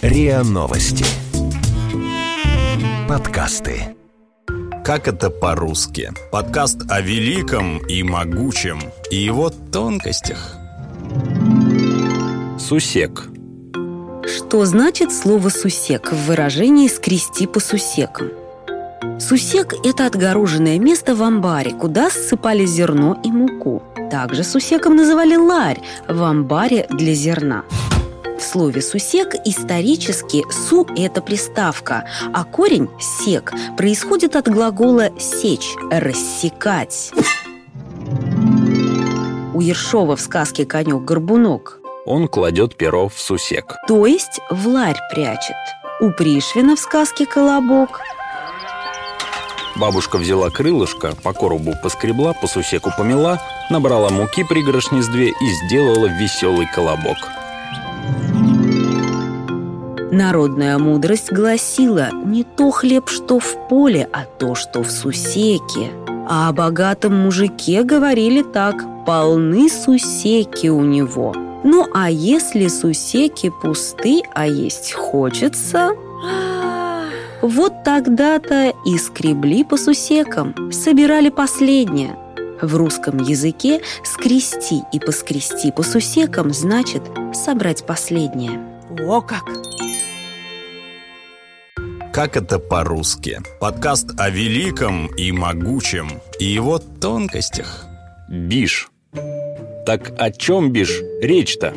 РИА Новости. Подкасты. Как это по-русски? Подкаст о великом и могучем и его тонкостях. Сусек. Что значит слово «сусек» в выражении «скрести по сусекам»? Сусек – это отгороженное место в амбаре, куда ссыпали зерно и муку. Также сусеком называли ларь в амбаре для зерна. В слове «сусек» исторически «су» – это приставка, а корень «сек» происходит от глагола «сечь» – «рассекать». У Ершова в сказке «Конек-горбунок» Он кладет перо в сусек. то есть в ларь прячет. У Пришвина в сказке «Колобок» Бабушка взяла крылышко, по коробу поскребла, по сусеку помела, набрала муки пригоршни с две и сделала веселый колобок. Народная мудрость гласила «Не то хлеб, что в поле, а то, что в сусеке». А о богатом мужике говорили так «Полны сусеки у него». Ну а если сусеки пусты, а есть хочется, вот тогда-то и скребли по сусекам, собирали последнее. В русском языке «скрести» и «поскрести по сусекам» значит «собрать последнее». О как! Как это по-русски? Подкаст о великом и могучем и его тонкостях. Биш. Так о чем биш речь-то?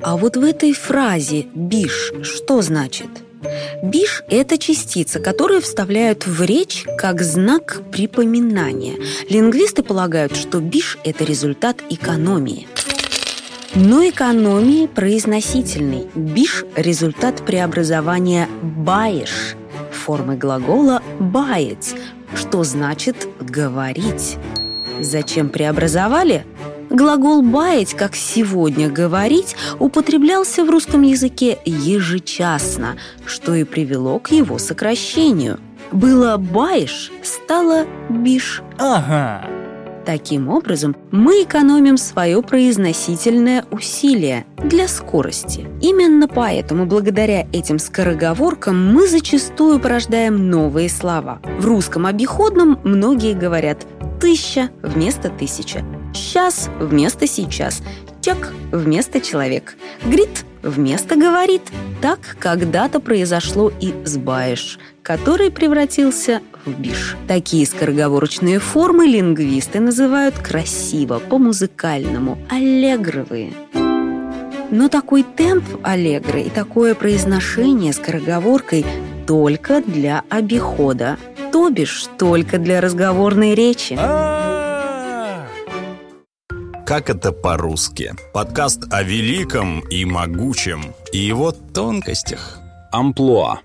А вот в этой фразе «биш» что значит? Биш – это частица, которую вставляют в речь как знак припоминания. Лингвисты полагают, что биш – это результат экономии. Но экономии произносительный. Биш – результат преобразования «баешь» формы глагола «баец», что значит «говорить». Зачем преобразовали? Глагол «баять», как сегодня «говорить», употреблялся в русском языке ежечасно, что и привело к его сокращению. Было «баешь», стало «биш». Ага. Таким образом, мы экономим свое произносительное усилие для скорости. Именно поэтому, благодаря этим скороговоркам, мы зачастую порождаем новые слова. В русском обиходном многие говорят «тысяча» вместо «тысяча», «сейчас» вместо «сейчас», «чек» вместо «человек», «грит» вместо «говорит». Так когда-то произошло и с «баешь», который превратился в «биш». Такие скороговорочные формы лингвисты называют красиво, по-музыкальному, аллегровые. Но такой темп аллегры и такое произношение скороговоркой только для обихода, то бишь только для разговорной речи. Как это по-русски? Подкаст о великом и могучем и его тонкостях. Амплуа.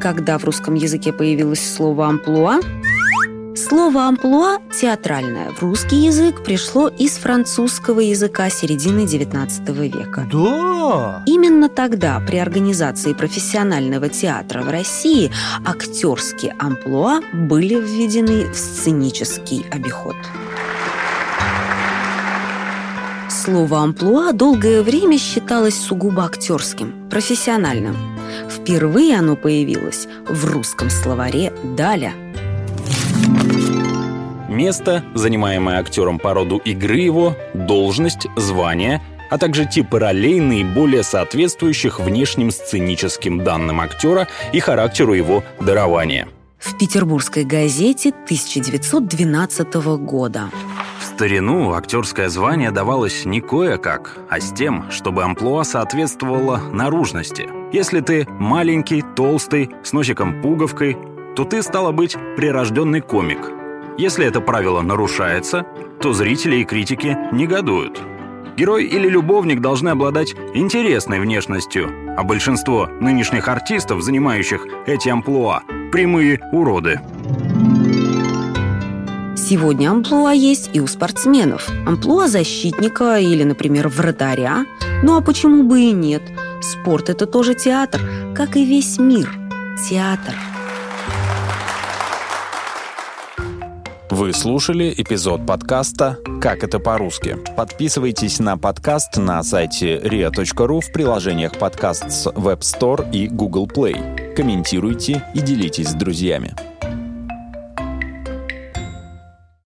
Когда в русском языке появилось слово «амплуа», слово «амплуа» театральное в русский язык пришло из французского языка середины XIX века. Да. Именно тогда при организации профессионального театра в России актерские амплуа были введены в сценический обиход. Слово «амплуа» долгое время считалось сугубо актерским, профессиональным. Впервые оно появилось в русском словаре «Даля». Место, занимаемое актером по роду игры его, должность, звание, а также типы ролей, наиболее соответствующих внешним сценическим данным актера и характеру его дарования. В петербургской газете 1912 года. Старину актерское звание давалось не кое-как, а с тем, чтобы амплуа соответствовало наружности. Если ты маленький, толстый, с носиком-пуговкой, то ты, стало быть, прирожденный комик. Если это правило нарушается, то зрители и критики негодуют. Герой или любовник должны обладать интересной внешностью, а большинство нынешних артистов, занимающих эти амплуа, прямые уроды. Сегодня амплуа есть и у спортсменов. Амплуа защитника или, например, вратаря. Ну а почему бы и нет? Спорт – это тоже театр, как и весь мир. Театр. Вы слушали эпизод подкаста «Как это по-русски». Подписывайтесь на подкаст на сайте ria.ru в приложениях подкаст с Web Store и Google Play. Комментируйте и делитесь с друзьями.